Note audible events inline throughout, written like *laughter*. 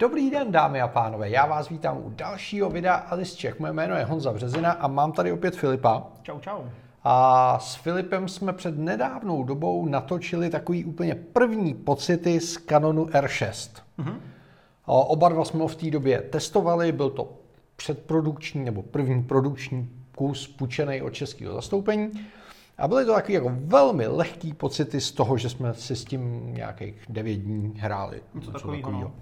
Dobrý den, dámy a pánové, já vás vítám u dalšího videa Alice Čech. Moje jméno je Honza Březina a mám tady opět Filipa. Čau, čau. A s Filipem jsme před nedávnou dobou natočili takový úplně první pocity z Canonu R6. Mm-hmm. Oba dva jsme ho v té době testovali, byl to předprodukční nebo první produkční kus půjčený od českého zastoupení. A byly to takové jako velmi lehký pocity z toho, že jsme si s tím nějakých devět dní hráli. Něco takového. No.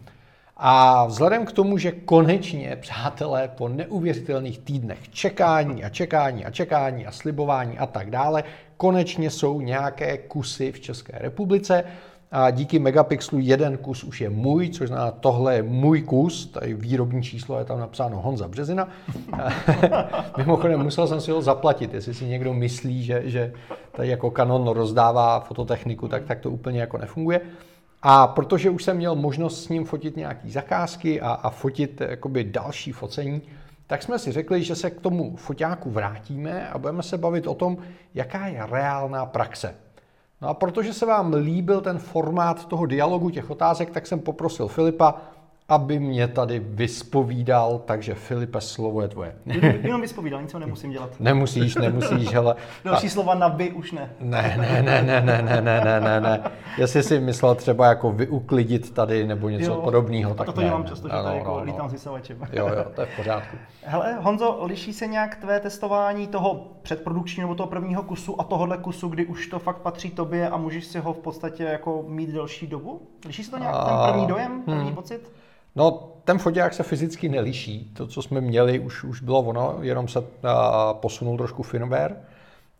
A vzhledem k tomu, že konečně, přátelé, po neuvěřitelných týdnech čekání a čekání a čekání a slibování a tak dále, konečně jsou nějaké kusy v České republice. A díky Megapixelu jeden kus už je můj, což znamená, tohle je můj kus, tady výrobní číslo je tam napsáno Honza Březina. *laughs* Mimochodem musel jsem si ho zaplatit, jestli si někdo myslí, že, že tady jako Canon rozdává fototechniku, tak, tak to úplně jako nefunguje. A protože už jsem měl možnost s ním fotit nějaký zakázky a, a fotit jakoby další focení, tak jsme si řekli, že se k tomu foťáku vrátíme a budeme se bavit o tom, jaká je reálná praxe. No a protože se vám líbil ten formát toho dialogu, těch otázek, tak jsem poprosil Filipa, aby mě tady vyspovídal, takže Filipe, slovo je tvoje. Jenom vyspovídal, nic nemusím dělat. Nemusíš, nemusíš, hele. *laughs* Další slova na vy už ne. Ne, ne, ne, ne, ne, ne, ne, ne, ne, ne. Jestli si myslel třeba jako vyuklidit tady nebo něco jo, podobného, tak to, to ne, dělám často, že ano, tady jako no, no. lítám s vysavačem. Jo, jo, to je v pořádku. *laughs* Hele, Honzo, liší se nějak tvé testování toho předprodukčního nebo toho prvního kusu a tohohle kusu, kdy už to fakt patří tobě a můžeš si ho v podstatě jako mít delší dobu? Liší se to nějak, ten první dojem, první hmm. pocit? No, ten foťák se fyzicky neliší. To, co jsme měli, už, už bylo ono, jenom se uh, posunul trošku firmware,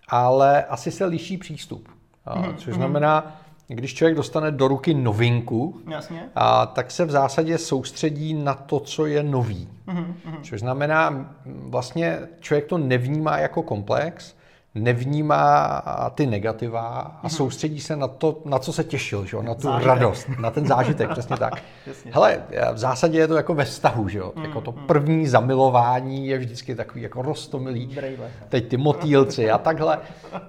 ale asi se liší přístup. Uh, mm-hmm. Což znamená, když člověk dostane do ruky novinku, Jasně. A, tak se v zásadě soustředí na to, co je nový. Mm-hmm. Což znamená, vlastně člověk to nevnímá jako komplex, nevnímá ty negativa a mhm. soustředí se na to, na co se těšil, že? na tu zážitek. radost, na ten zážitek, přesně tak. *laughs* Hele, v zásadě je to jako ve vztahu, že? Mm, jako to mhm. první zamilování je vždycky takový jako rostomilý. Teď ty motýlci a takhle.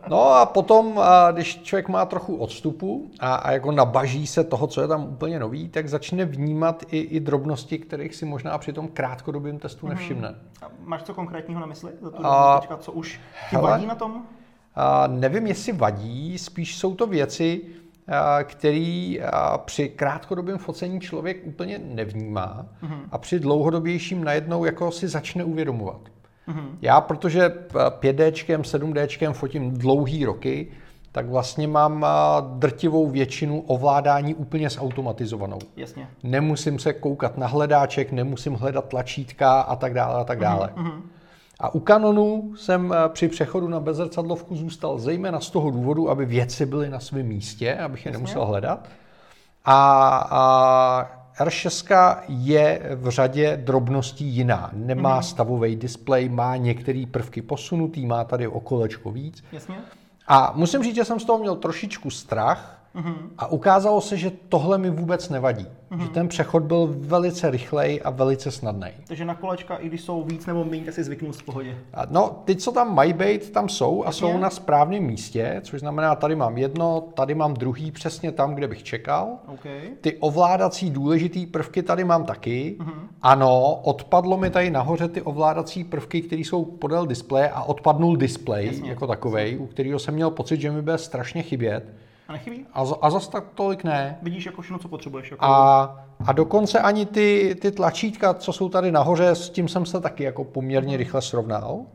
No a potom, když člověk má trochu odstupu a, a jako nabaží se toho, co je tam úplně nový, tak začne vnímat i, i drobnosti, kterých si možná při tom krátkodobém testu mhm. nevšimne. A máš co konkrétního na mysli? Za tu a, teďka, co už ti vadí na tom? Nevím, jestli vadí, spíš jsou to věci, který při krátkodobém focení člověk úplně nevnímá mm-hmm. a při dlouhodobějším najednou jako si začne uvědomovat. Mm-hmm. Já, protože 5D, 7D fotím dlouhý roky, tak vlastně mám drtivou většinu ovládání úplně zautomatizovanou. Jasně. Nemusím se koukat na hledáček, nemusím hledat tlačítka a tak dále a tak dále. Mm-hmm. A u Canonu jsem eh, při přechodu na bezrcadlovku zůstal zejména z toho důvodu, aby věci byly na svém místě, abych je nemusel hledat. A, a R6 je v řadě drobností jiná. Nemá mm-hmm. stavový displej, má některé prvky posunutý, má tady o kolečko víc. Jasně. A musím říct, že jsem z toho měl trošičku strach, Mm-hmm. A ukázalo se, že tohle mi vůbec nevadí. Mm-hmm. Že ten přechod byl velice rychlej a velice snadný. Takže na kolečka, i když jsou víc nebo méně, tak si zvyknu v pohodě. A no, ty, co tam mají být, tam jsou a jsou na správném místě, což znamená, tady mám jedno, tady mám druhý, přesně tam, kde bych čekal. Okay. Ty ovládací důležitý prvky tady mám taky. Mm-hmm. Ano, odpadlo mi tady nahoře ty ovládací prvky, které jsou podél displeje a odpadnul displej Jasně. jako takovej, u kterého jsem měl pocit, že mi bude strašně chybět. A nechybí? A, a zase tak tolik ne. Vidíš jako všechno, co potřebuješ. Jako... A, a dokonce ani ty, ty tlačítka, co jsou tady nahoře, s tím jsem se taky jako poměrně rychle srovnal.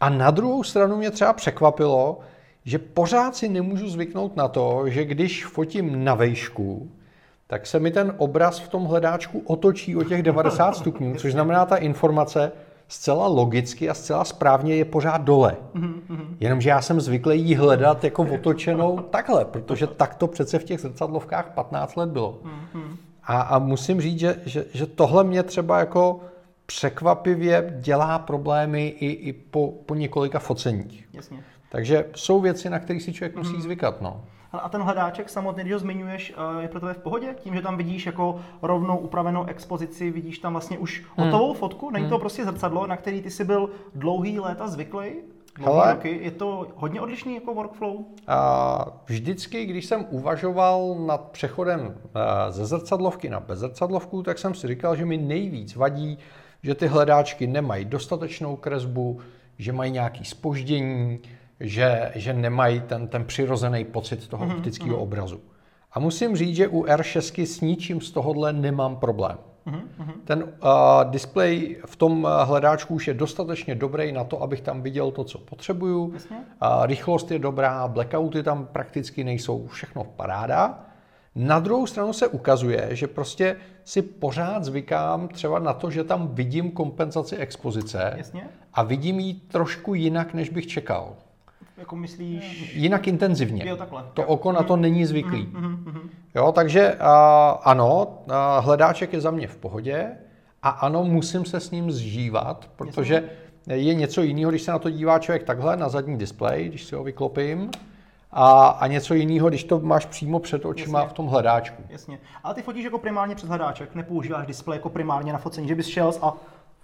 A na druhou stranu mě třeba překvapilo, že pořád si nemůžu zvyknout na to, že když fotím na vejšku, tak se mi ten obraz v tom hledáčku otočí o těch 90 stupňů, což znamená ta informace, zcela logicky a zcela správně je pořád dole. Mm-hmm. Jenomže já jsem zvyklý jí hledat jako otočenou *laughs* takhle, protože tak to přece v těch zrcadlovkách 15 let bylo. Mm-hmm. A, a musím říct, že, že, že tohle mě třeba jako překvapivě dělá problémy i, i po, po několika foceních. Jasně. Takže jsou věci, na které si člověk musí mm-hmm. zvykat. No. A ten hledáček samotný, když ho zmiňuješ, eh, je pro tebe v pohodě? Tím, že tam vidíš jako rovnou upravenou expozici, vidíš tam vlastně už hmm. hotovou fotku, není hmm. to prostě zrcadlo, na který ty jsi byl dlouhý léta zvyklý? Hele. roky. Je to hodně odlišný jako workflow? A vždycky, když jsem uvažoval nad přechodem eh, ze zrcadlovky na bezzrcadlovku, tak jsem si říkal, že mi nejvíc vadí, že ty hledáčky nemají dostatečnou kresbu, že mají nějaký spoždění, že, že nemají ten, ten přirozený pocit toho optického obrazu. A musím říct, že u R6 s ničím z tohohle nemám problém. Ten uh, displej v tom hledáčku už je dostatečně dobrý na to, abych tam viděl to, co potřebuju. Jasně. Uh, rychlost je dobrá, blackouty tam prakticky nejsou, všechno paráda. Na druhou stranu se ukazuje, že prostě si pořád zvykám třeba na to, že tam vidím kompenzaci expozice Jasně. a vidím ji trošku jinak, než bych čekal. Jako myslíš... Jinak intenzivně. Jo, takhle. To Jo. Mhm, oko na to není zvyklý. Jo, takže uh, ano, uh, hledáček je za mě v pohodě a ano, musím se s ním zžívat, protože je něco jiného, když se na to dívá člověk takhle na zadní displej, když si ho vyklopím, a, a něco jiného, když to máš přímo před očima Jasně. v tom hledáčku. Jasně. Ale ty fotíš jako primárně přes hledáček, nepoužíváš displej jako primárně na focení, že bys šel a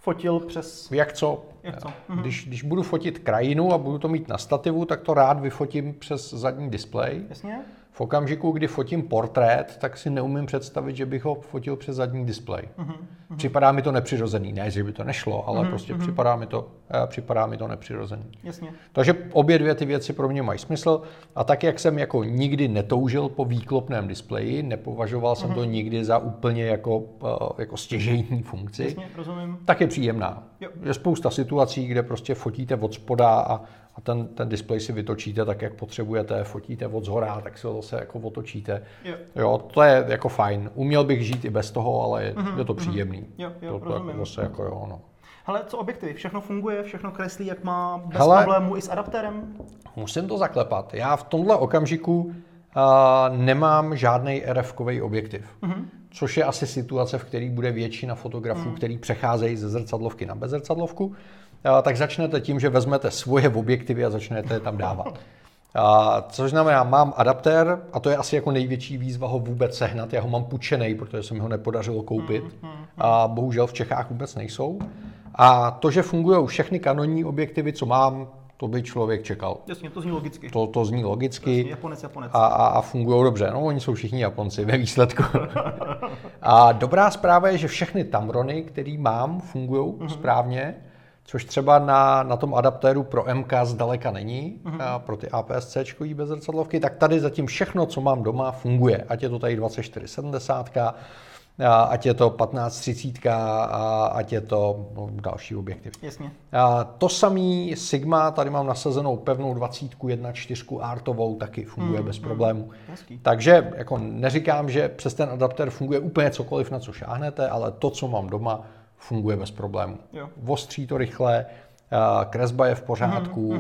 fotil přes... Jak co? Jak co? Když, když budu fotit krajinu a budu to mít na stativu, tak to rád vyfotím přes zadní displej. Jasně? V okamžiku, kdy fotím portrét, tak si neumím představit, že bych ho fotil přes zadní displej. Mhm, Připadá mi to nepřirozený. Ne, že by to nešlo, ale prostě připadá mi to, eh, připadá mi to nepřirozený. Jasně. Takže obě dvě ty věci pro mě mají smysl. A tak, jak jsem jako nikdy netoužil po výklopném displeji, nepovažoval jsem Mhm. to nikdy za úplně jako, eh, jako stěžejní funkci, Jasně, rozumím. tak je příjemná. Jo. Je spousta situací, kde prostě fotíte od spoda a, a ten, ten displej si vytočíte tak, jak potřebujete, fotíte od zhora, tak si ho zase jako otočíte. Jo. Jo, to je jako fajn. Uměl bych žít i bez toho, ale je, je to příjemný. Mhm, Jo, jo, to, to rozumím. jako zase jako jo, no. Hele, co objektivy? Všechno funguje, všechno kreslí, jak má, bez Hele. problémů i s adaptérem? Musím to zaklepat. Já v tomhle okamžiku uh, nemám žádný RF-kový objektiv. Mhm. Což je asi situace, v které bude většina fotografů, který přecházejí ze zrcadlovky na bezzrcadlovku. Tak začnete tím, že vezmete svoje objektivy a začnete je tam dávat. A, což znamená, mám adaptér a to je asi jako největší výzva ho vůbec sehnat. Já ho mám půjčený, protože se mi ho nepodařilo koupit. A bohužel v Čechách vůbec nejsou. A to, že fungují všechny kanonní objektivy, co mám, to by člověk čekal. Jasně, to zní logicky. To, to zní logicky Jasně, Japonec, Japonec. a, a, a fungují dobře. No, oni jsou všichni Japonci ve výsledku. *laughs* a dobrá zpráva je, že všechny Tamrony, který mám, fungují Mhm. správně, což třeba na, na tom adaptéru pro MK zdaleka není, Mhm. a pro ty APS-C bezrcadlovky, tak tady zatím všechno, co mám doma, funguje. Ať je to tady 2470, a ať je to 1530, a ať je to no, další objektiv. Jasně. A to samý Sigma, tady mám nasazenou pevnou 20 1.4 artovou, taky funguje bez problémů. Hezký. Takže jako neříkám, že přes ten adapter funguje úplně cokoliv, na co šáhnete, ale to, co mám doma, funguje bez problémů. Jo. Ostří to rychle, a kresba je v pořádku,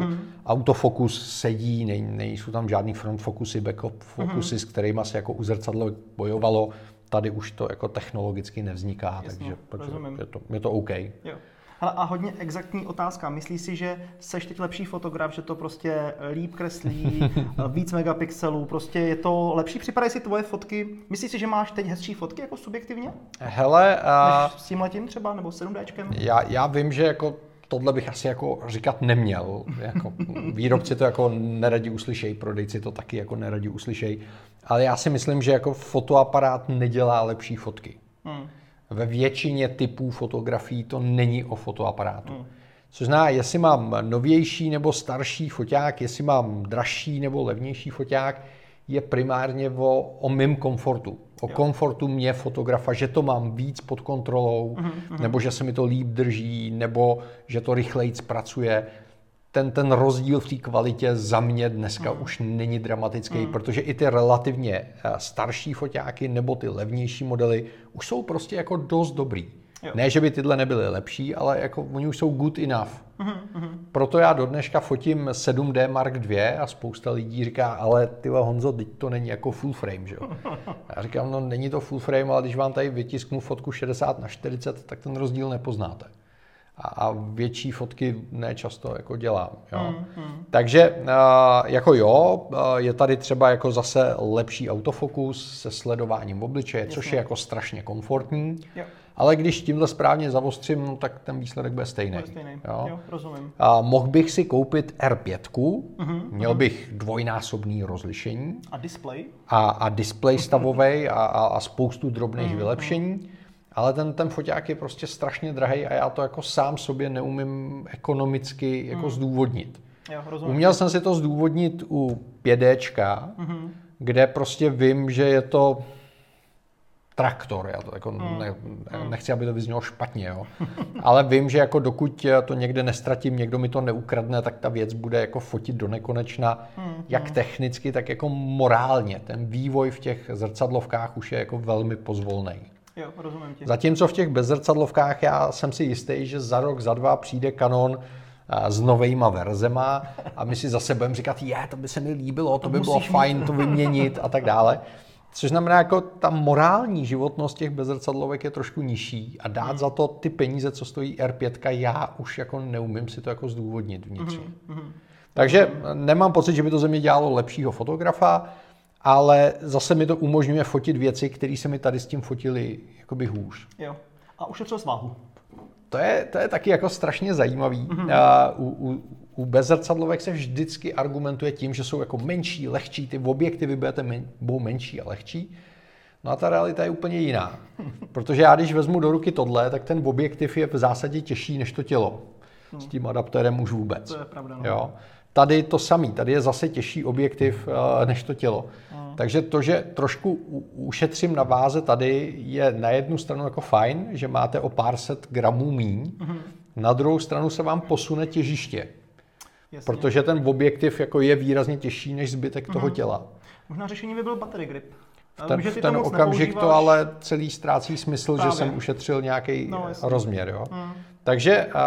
autofokus sedí, nej, nejsou tam žádný front fokusy, back fokusy, s kterými se jako u zrcadla bojovalo. Tady už to jako technologicky nevzniká, Jasně, takže, takže je, to, je to OK. Jo. Hele, a hodně exaktní otázka. Myslíš si, že seš teď lepší fotograf, že to prostě líp kreslí, *laughs* víc megapixelů, prostě je to lepší? Připadají si tvoje fotky? Myslíš si, že máš teď hezčí fotky jako subjektivně? Hele, a... Než s tím letím třeba, nebo 7Dčkem? Já, já vím, že jako tohle bych asi jako říkat neměl. Jako výrobci to jako neradi uslyšejí, prodejci to taky jako neradi uslyšejí. Ale já si myslím, že jako fotoaparát nedělá lepší fotky. Hmm. Ve většině typů fotografií to není o fotoaparátu. Což znamená, jestli mám novější nebo starší foťák, jestli mám dražší nebo levnější foťák, je primárně o, o mým komfortu. O komfortu mě fotografa, že to mám víc pod kontrolou, nebo že se mi to líp drží, nebo že to rychleji pracuje. Ten, ten rozdíl v té kvalitě za mě dneska už není dramatický, protože i ty relativně eh, starší foťáky nebo ty levnější modely už jsou prostě jako dost dobrý. Jo. Ne, že by tyhle nebyly lepší, ale jako oni už jsou good enough. Proto já do dneška fotím 7D Mark II a spousta lidí říká, ale ty Honzo, teď to není jako full frame, že jo? *laughs* Já říkám, no není to full frame, ale když vám tady vytisknu fotku 60 na 40, tak ten rozdíl nepoznáte. A, a větší fotky nečasto jako dělám. Jo? Takže a, jako jo, a, je tady třeba jako zase lepší autofokus se sledováním obličeje, což je jako strašně komfortní. Jo. Ale když tímhle správně zavostřím, no, tak ten výsledek bude stejný. Bude stejný. Jo? Jo, rozumím. A mohl bych si koupit R5, uh-huh, měl uh-huh. bych dvojnásobný rozlišení. A display? A, a display stavový a, a, a spoustu drobných uh-huh. vylepšení. Ale ten, ten foťák je prostě strašně drahý a já to jako sám sobě neumím ekonomicky jako uh-huh. zdůvodnit. Jo, rozumím. Uměl jsem si to zdůvodnit u 5D, uh-huh. kde prostě vím, že je to traktor, já to jako hmm. ne, hmm. nechci, aby to vyznělo špatně, jo. ale vím, že jako dokud to někde nestratím, někdo mi to neukradne, tak ta věc bude jako fotit do nekonečna, hmm. jak technicky, tak jako morálně. Ten vývoj v těch zrcadlovkách už je jako velmi pozvolný. Jo, rozumím tě. Zatímco v těch bezzrcadlovkách já jsem si jistý, že za rok, za dva přijde Canon s novejma verzema a my si zase budeme říkat, je, to by se mi líbilo, to, to by bylo mít. fajn to vyměnit a tak dále. Což znamená, jako ta morální životnost těch bezrcadlovek je trošku nižší a dát hmm. za to ty peníze, co stojí R5, já už jako neumím si to jako zdůvodnit vnitřně. Hmm. Hmm. Takže nemám pocit, že by to ze mě dělalo lepšího fotografa, ale zase mi to umožňuje fotit věci, které se mi tady s tím fotily jakoby hůř. Jo. A ušetřil svahu. To je, to je taky jako strašně zajímavý. Mm-hmm. Uh, u, u, u bezzrcadlovek se vždycky argumentuje tím, že jsou jako menší, lehčí, ty objektivy budete men, budou menší a lehčí. No a ta realita je úplně jiná. *laughs* Protože já když vezmu do ruky tohle, tak ten objektiv je v zásadě těžší než to tělo. Hmm. S tím adaptérem už vůbec. To je pravda. No. Jo. Tady to samý, tady je zase těžší objektiv uh, než to tělo. Hmm. Takže to, že trošku ušetřím na váze tady, je na jednu stranu jako fajn, že máte o pár set gramů míň, hmm. na druhou stranu se vám posune těžiště. Jasně. Protože ten objektiv jako je výrazně těžší než zbytek toho mhm. těla. Možná řešení by byl battery grip. V ten, v ten okamžik to ale celý ztrácí smysl, Právě. že jsem ušetřil nějaký no, rozměr. Jo? Hmm. Takže uh,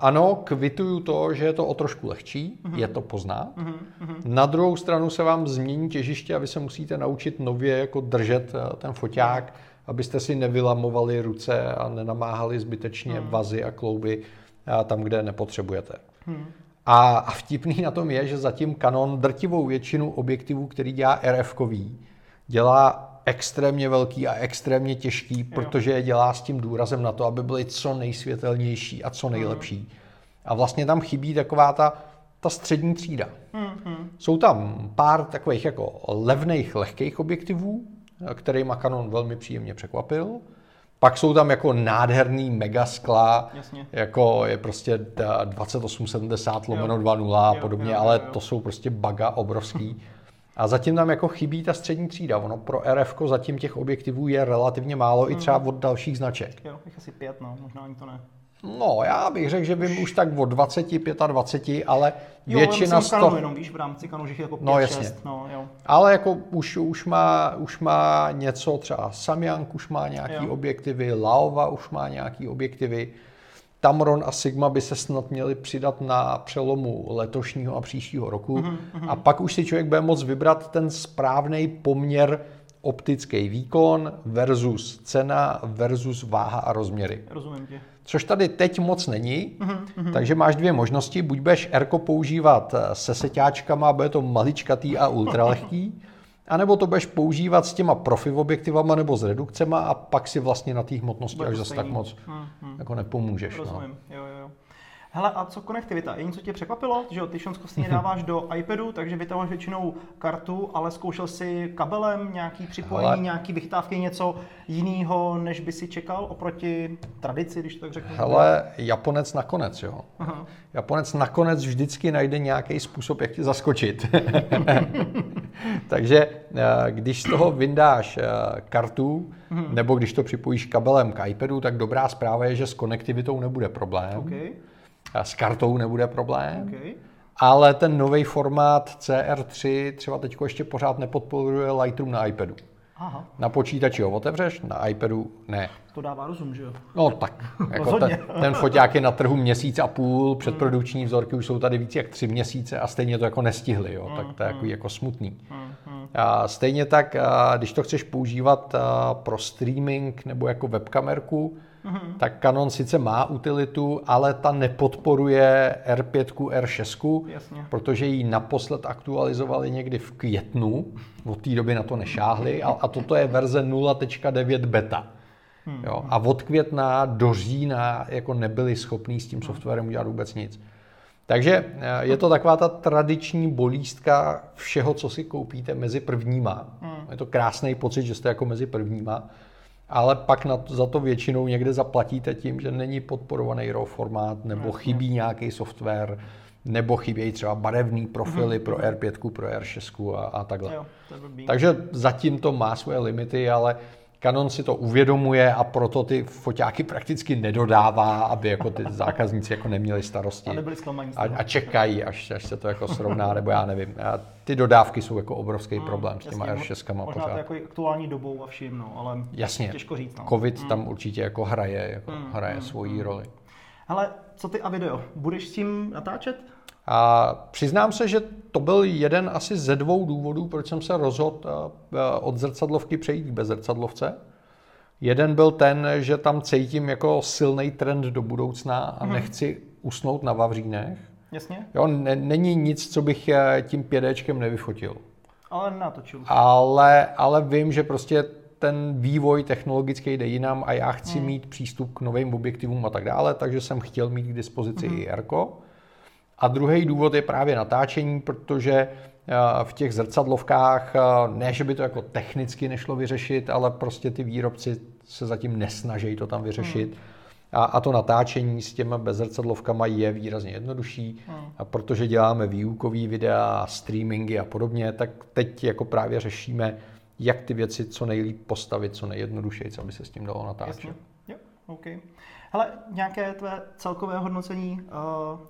ano, kvituju to, že je to o trošku lehčí, mm-hmm. je to pozná. Mm-hmm. Na druhou stranu se vám změní těžiště a vy se musíte naučit nově jako držet uh, ten foťák, mm. abyste si nevylamovali ruce a nenamáhali zbytečně mm. vazy a klouby uh, tam, kde nepotřebujete. Mm. A, a vtipný na tom je, že zatím Canon drtivou většinu objektivů, který dělá RF, dělá extrémně velký a extrémně těžký, jo. protože je dělá s tím důrazem na to, aby byly co nejsvětelnější a co nejlepší. Mm. A vlastně tam chybí taková ta, ta střední třída. Mm-hmm. Jsou tam pár takových jako levných, lehkých objektivů, kterými Canon velmi příjemně překvapil. Pak jsou tam jako nádherný mega skla, Jasně. jako je prostě 2870 lomeno 2.0 a podobně, jo, jo, jo, ale to jsou prostě baga obrovský. *laughs* A zatím tam jako chybí ta střední třída. Ono pro RF zatím těch objektivů je relativně málo, hmm. i třeba od dalších značek. Jo, jich asi pět, no, možná ani to ne. No, já bych řekl, že vím už tak od 20, 25, ale jo, většina z toho... jenom, víš, v rámci kanu, že jako 5, no, jasně. 6, no, jo. Ale jako už, už, má, už má něco, třeba Samyang už má nějaký jo. objektivy, Laova už má nějaký objektivy, Tamron a Sigma by se snad měli přidat na přelomu letošního a příštího roku. Mm-hmm. A pak už si člověk bude moct vybrat ten správný poměr optický výkon versus cena versus váha a rozměry. Rozumím tě. Což tady teď moc není, mm-hmm. takže máš dvě možnosti. Buď budeš Erko používat se seťáčkama, bude to maličkatý a ultralehký, *laughs* a nebo to budeš používat s těma profi objektivama nebo s redukcema a pak si vlastně na té hmotnosti až zase tak moc hmm, hmm. jako nepomůžeš. No. Rozumím, no. jo, jo. Hele, a co konektivita? Je něco tě překvapilo? Že ty šonskostně dáváš do iPadu, takže vytáváš většinou kartu, ale zkoušel si kabelem nějaký připojení, Hele, nějaký vychytávky, něco jiného, než by si čekal oproti tradici, když to tak řeknu? Hele, Japonec nakonec, jo. Aha. Japonec nakonec vždycky najde nějaký způsob, jak ti zaskočit. *laughs* takže eh, když z toho vyndáš eh, kartu, mhm. nebo když to připojíš kabelem k iPadu, tak dobrá zpráva je, že s konektivitou nebude problém. Okay s kartou nebude problém. Okay. Ale ten nový formát CR3 třeba teď ještě pořád nepodporuje Lightroom na iPadu. Aha. Na počítači ho otevřeš, na iPadu ne. To dává rozum, že jo? No tak, jako ten, ten *laughs* foťák je na trhu měsíc a půl, předprodukční mm. vzorky už jsou tady víc jak tři měsíce a stejně to jako nestihli, jo? tak to je jako, jako smutný. A stejně tak, když to chceš používat pro streaming nebo jako webkamerku, mm-hmm. tak Canon sice má utilitu, ale ta nepodporuje R5, R6, Jasně. protože ji naposled aktualizovali někdy v květnu, od té doby na to nešáhli a, a toto je verze 0.9 beta. Hmm. Jo? A od května do října jako nebyli schopní s tím softwarem udělat vůbec nic. Takže eh, je to taková ta tradiční bolístka všeho, co si koupíte mezi prvníma. Hmm. Je to krásný pocit, že jste jako mezi prvníma, ale pak na to, za to většinou někde zaplatíte tím, že není podporovaný RAW formát, nebo chybí nějaký software, nebo chybějí třeba barevný profily hmm. pro R5, pro R6 a, a takhle. Jo, Takže zatím to má svoje limity, ale Canon si to uvědomuje a proto ty foťáky prakticky nedodává, aby jako ty zákazníci jako neměli starosti. A nebyli a, a čekají, až, až se to jako srovná, nebo já nevím. A ty dodávky jsou jako obrovský mm, problém s těma R6 Možná pořád. to jako aktuální dobou a vším, no, ale jasně, těžko říct. No. Covid mm. tam určitě jako hraje, jako mm, hraje mm, svoji mm. roli. Ale co ty a video? Budeš s tím natáčet? A přiznám se, že to byl jeden asi ze dvou důvodů, proč jsem se rozhodl eh, od zrcadlovky přejít k bezrcadlovce. Jeden byl ten, že tam cítím jako silný trend do budoucna a hmm. nechci usnout na Vavřínech. Jasně. Jo, ne, není nic, co bych eh, tím pědečkem nevyfotil. Ale natočil. Ale, ale vím, že prostě ten vývoj technologický jde jinam a já chci hmm. mít přístup k novým objektivům a tak dále, takže jsem chtěl mít k dispozici hmm. i Erko. A druhý důvod je právě natáčení, protože eh, v těch zrcadlovkách, eh, ne, že by to jako technicky nešlo vyřešit, ale prostě ty výrobci se zatím nesnaží to tam vyřešit. Hmm. A, a to natáčení s těma bezrcadlovkama je výrazně jednodušší. Hmm. A protože děláme výukový videa, streamingy a podobně, tak teď jako právě řešíme, jak ty věci co nejlíp postavit, co nejjednodušeji, aby se s tím dalo natáčet. Jasně. Jo, okay. Hele, nějaké tvé celkové hodnocení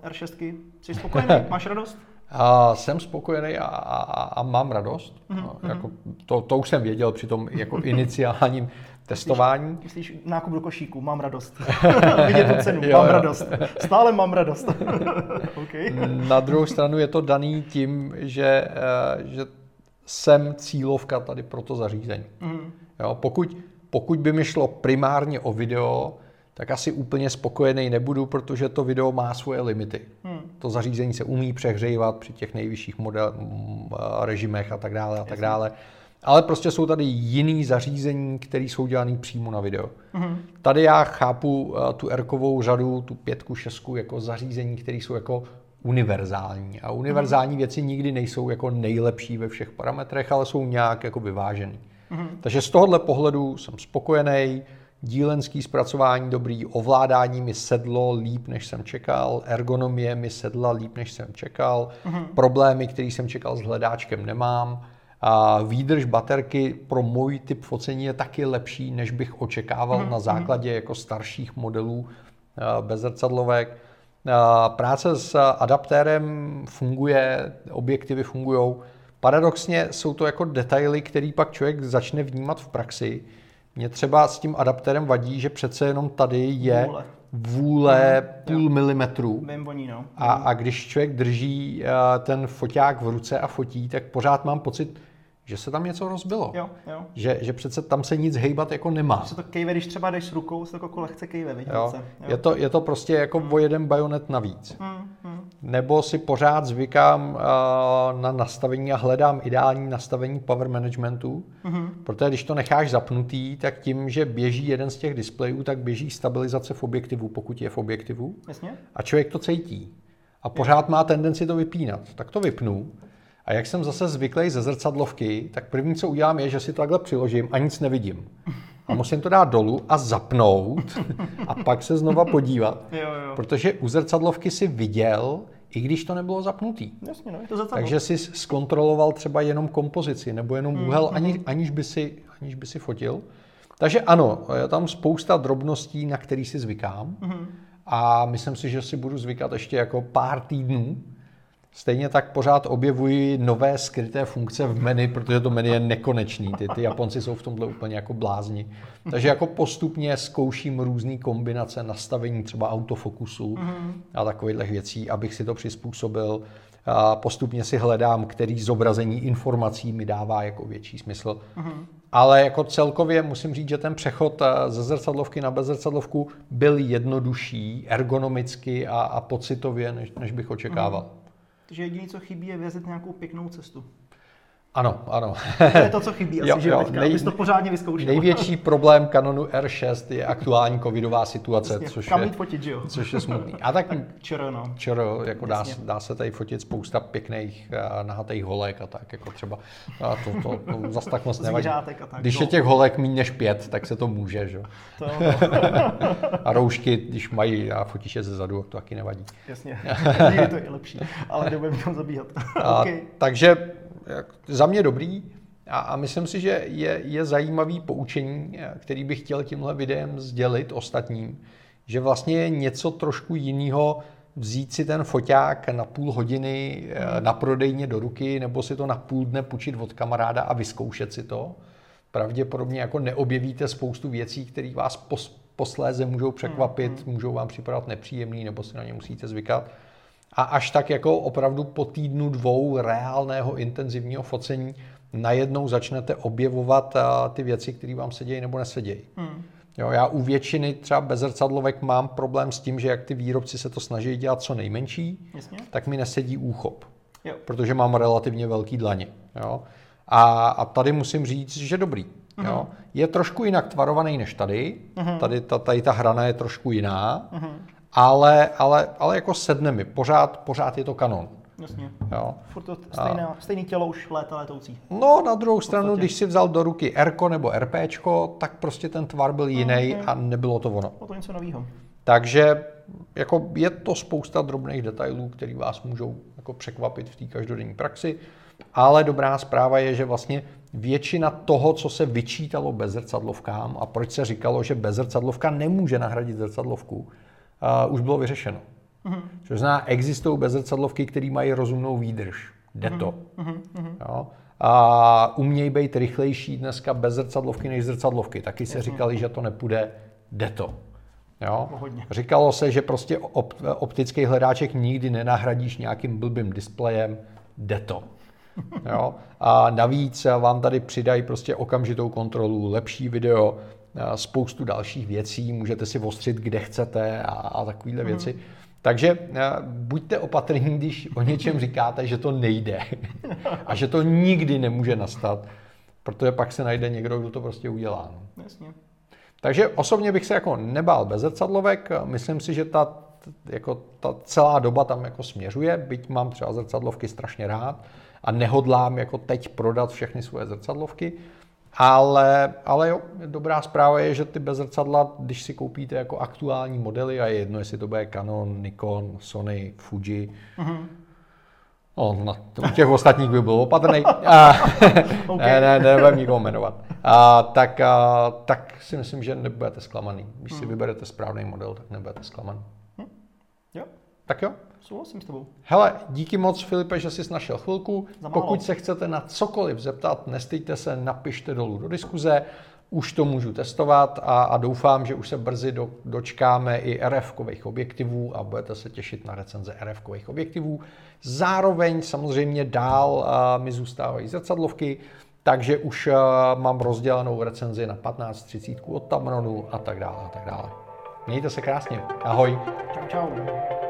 uh, R6? Jsi spokojený? *laughs* Máš radost? A jsem spokojený a, a, a mám radost. Mm-hmm. Jako, to, to už jsem věděl při tom jako *laughs* iniciálním testování. Myslíš, myslíš nákup do košíku, mám radost. *laughs* Vidět tu cenu, jo, mám jo. radost. Stále mám radost. okay. Na druhou stranu je to daný tím, že, uh, že jsem cílovka tady pro to zařízení. Mm. Jo, pokud, pokud by mi šlo primárně o video, tak asi úplně spokojený nebudu, protože to video má svoje limity. Hmm. To zařízení se umí přehřívat při těch nejvyšších model, režimech a tak dále a tak dále. Ale prostě jsou tady jiný zařízení, které jsou dělané přímo na video. Hmm. Tady já chápu tu erkovou řadu, tu pětku, šestku, jako zařízení, které jsou jako univerzální. A univerzální hmm. věci nikdy nejsou jako nejlepší ve všech parametrech, ale jsou nějak jako vyvážený. Hmm. Takže z tohohle pohledu jsem spokojený dílenský zpracování dobrý, ovládání mi sedlo líp, než jsem čekal, ergonomie mi sedla líp, než jsem čekal, mm-hmm. problémy, které jsem čekal s hledáčkem, nemám. A výdrž baterky pro můj typ focení je taky lepší, než bych očekával mm-hmm. na základě jako starších modelů eh, bezrcadlovek. Eh, práce s adaptérem funguje, objektivy fungují. Paradoxně jsou to jako detaily, který pak člověk začne vnímat v praxi, mě třeba s tím adapterem vadí, že přece jenom tady je vůle, vůle mm, půl jo. milimetru. Voní, no. a, a když člověk drží uh, ten foťák v ruce a fotí, tak pořád mám pocit, že se tam něco rozbilo. Jo, jo. Že, že přece tam se nic hejbat jako nemá. Že se to kejve, když třeba jdeš s rukou, se to jako lehce kejve, vidíte? Jo. Jo. Je, to, je to prostě jako mm. o jeden bajonet navíc. Mm, mm. Nebo si pořád zvykám uh, na nastavení a hledám ideální nastavení power managementu, mm. protože když to necháš zapnutý, tak tím, že běží jeden z těch displejů, tak běží stabilizace v objektivu, pokud je v objektivu. Jasně. A člověk to cítí. A pořád má tendenci to vypínat. Tak to vypnu a jak jsem zase zvyklý ze zrcadlovky, tak první, co udělám, je, že si to takhle přiložím a nic nevidím. A musím to dát dolů a zapnout a pak se znova podívat. *laughs* Jo, jo. Protože u zrcadlovky si viděl, i když to nebylo zapnutý. Jasně, no, je to Takže si zkontroloval třeba jenom kompozici nebo jenom mm, úhel, mm, ani, aniž, by si, aniž by si fotil. Takže ano, je tam spousta drobností, na který si zvykám. Mm. A myslím si, že si budu zvykat ještě jako pár týdnů, Stejně tak pořád objevují nové skryté funkce v menu, protože to menu je nekonečný. Ty, ty Japonci jsou v tomhle úplně jako blázni. Takže jako postupně zkouším různé kombinace nastavení třeba autofokusu a takových věcí, abych si to přizpůsobil. A postupně si hledám, který zobrazení informací mi dává jako větší smysl. Ale jako celkově musím říct, že ten přechod eh, ze zrcadlovky na bezrcadlovku byl jednodušší ergonomicky a, a pocitově, než, než bych očekával. Takže jediné, co chybí, je vyjezit nějakou pěknou cestu. Ano, ano. To je to, co chybí asi, Jo, že jo, teďka, nej- to pořádně vyzkoušel. Největší problém Canonu R6 je aktuální covidová situace, Jasně, což Kam je, fotit, že jo? což je smutný. A tak Čero, no. Čero, jako dá, dá, se tady fotit spousta pěkných uh, nahatých holek a tak, jako třeba a to, to, to zas tak moc nevadí. A tak, Když no. je těch holek méně než pět, tak se to může, že? jo. To, no, A roušky, když mají a fotíš je ze zadu, to taky nevadí. jasně. *laughs* je to je lepší, ale nebudeme tam zabíhat. A, okay. Takže jak, za mě dobrý a, a myslím si, že je, je zajímavý poučení, eh, který bych chtěl tímhle videem sdělit ostatním, že vlastně je něco trošku jiného vzít si ten foťák na půl hodiny eh, na prodejně do ruky nebo si to na půl dne půjčit od kamaráda a vyzkoušet si to. Pravděpodobně jako neobjevíte spoustu věcí, které vás pos, posléze můžou překvapit, můžou vám připadat nepříjemný nebo si na ně musíte zvykat. A až tak jako opravdu po týdnu dvou reálného intenzivního focení najednou začnete objevovat a, ty věci, které vám se dějí nebo nesedějí. Hmm. Jo, já u většiny třeba bezrcadlovek mám problém s tím, že jak ty výrobci se to snaží dělat co nejmenší, Jasně. tak mi nesedí úchop, Jo. protože mám relativně velký dlaně. Jo. A, a tady musím říct, že dobrý. Mhm. Jo. Je trošku jinak tvarovaný než tady. Tady ta, tady ta hrana je trošku jiná, Mhm. Ale, ale, ale jako sedne mi. Pořád, pořád je to kanon. Jasně. Jo. Furt to stejné, stejný tělo už léta letoucí. No, na druhou stranu, když si vzal do ruky R nebo RPčko, tak prostě ten tvar byl jiný a nebylo to ono. O to něco nového. Takže jako je to spousta drobných detailů, které vás můžou jako překvapit v té každodenní praxi, ale dobrá zpráva je, že vlastně většina toho, co se vyčítalo bezrcadlovkám a proč se říkalo, že bezrcadlovka nemůže nahradit zrcadlovku, uh, už bylo vyřešeno. Mm-hmm. Což znamená, existují bezrcadlovky, které mají rozumnou výdrž. Jde to. Mm-hmm. Jo? A umějí být rychlejší dneska bez zrcadlovky než zrcadlovky. Taky se říkali, že to nepůjde. Jde to. Jo? Říkalo se, že prostě op, optický hledáček nikdy nenahradíš nějakým blbým displejem. Jde to. *laughs* Jo? A navíc vám tady přidají prostě okamžitou kontrolu, lepší video, spoustu dalších věcí, můžete si ostřit, kde chcete a, a takovéhle mm. věci. Takže a, buďte opatrní, když o něčem říkáte, že to nejde *laughs* a že to nikdy nemůže nastat, protože pak se najde někdo, kdo to prostě udělá. No. Jasně. Takže osobně bych se jako nebál bez zrcadlovek. Myslím si, že ta, jako ta celá doba tam jako směřuje, byť mám třeba zrcadlovky strašně rád a nehodlám jako teď prodat všechny svoje zrcadlovky. Ale, ale jo, dobrá zpráva je, že ty bez zrcadla, když si koupíte jako aktuální modely, a je jedno, jestli to bude Canon, Nikon, Sony, Fuji, mm-hmm. No, na, u těch ostatních by byl opatrný. *laughs* Okay. ne, ne, nebudem nikoho jmenovat. A, tak, a, tak si myslím, že nebudete zklamaný. Když si vyberete správný model, tak nebudete zklamaný. Jo, Tak jo. Souhlasím s tebou. Hele, díky moc, Filipe, že jsi našel chvilku. Pokud se chcete na cokoliv zeptat, nestýďte se, napište dolů do diskuze. Už to můžu testovat a, a doufám, že už se brzy do, dočkáme i RF-kových objektivů a budete se těšit na recenze RF-kových objektivů. Zároveň samozřejmě dál a, mi zůstávají zrcadlovky, takže už a, mám rozdělanou recenzi na 15-30 od Tamronu a tak dále a tak dále. Mějte se krásně. Ahoj. Čau, čau.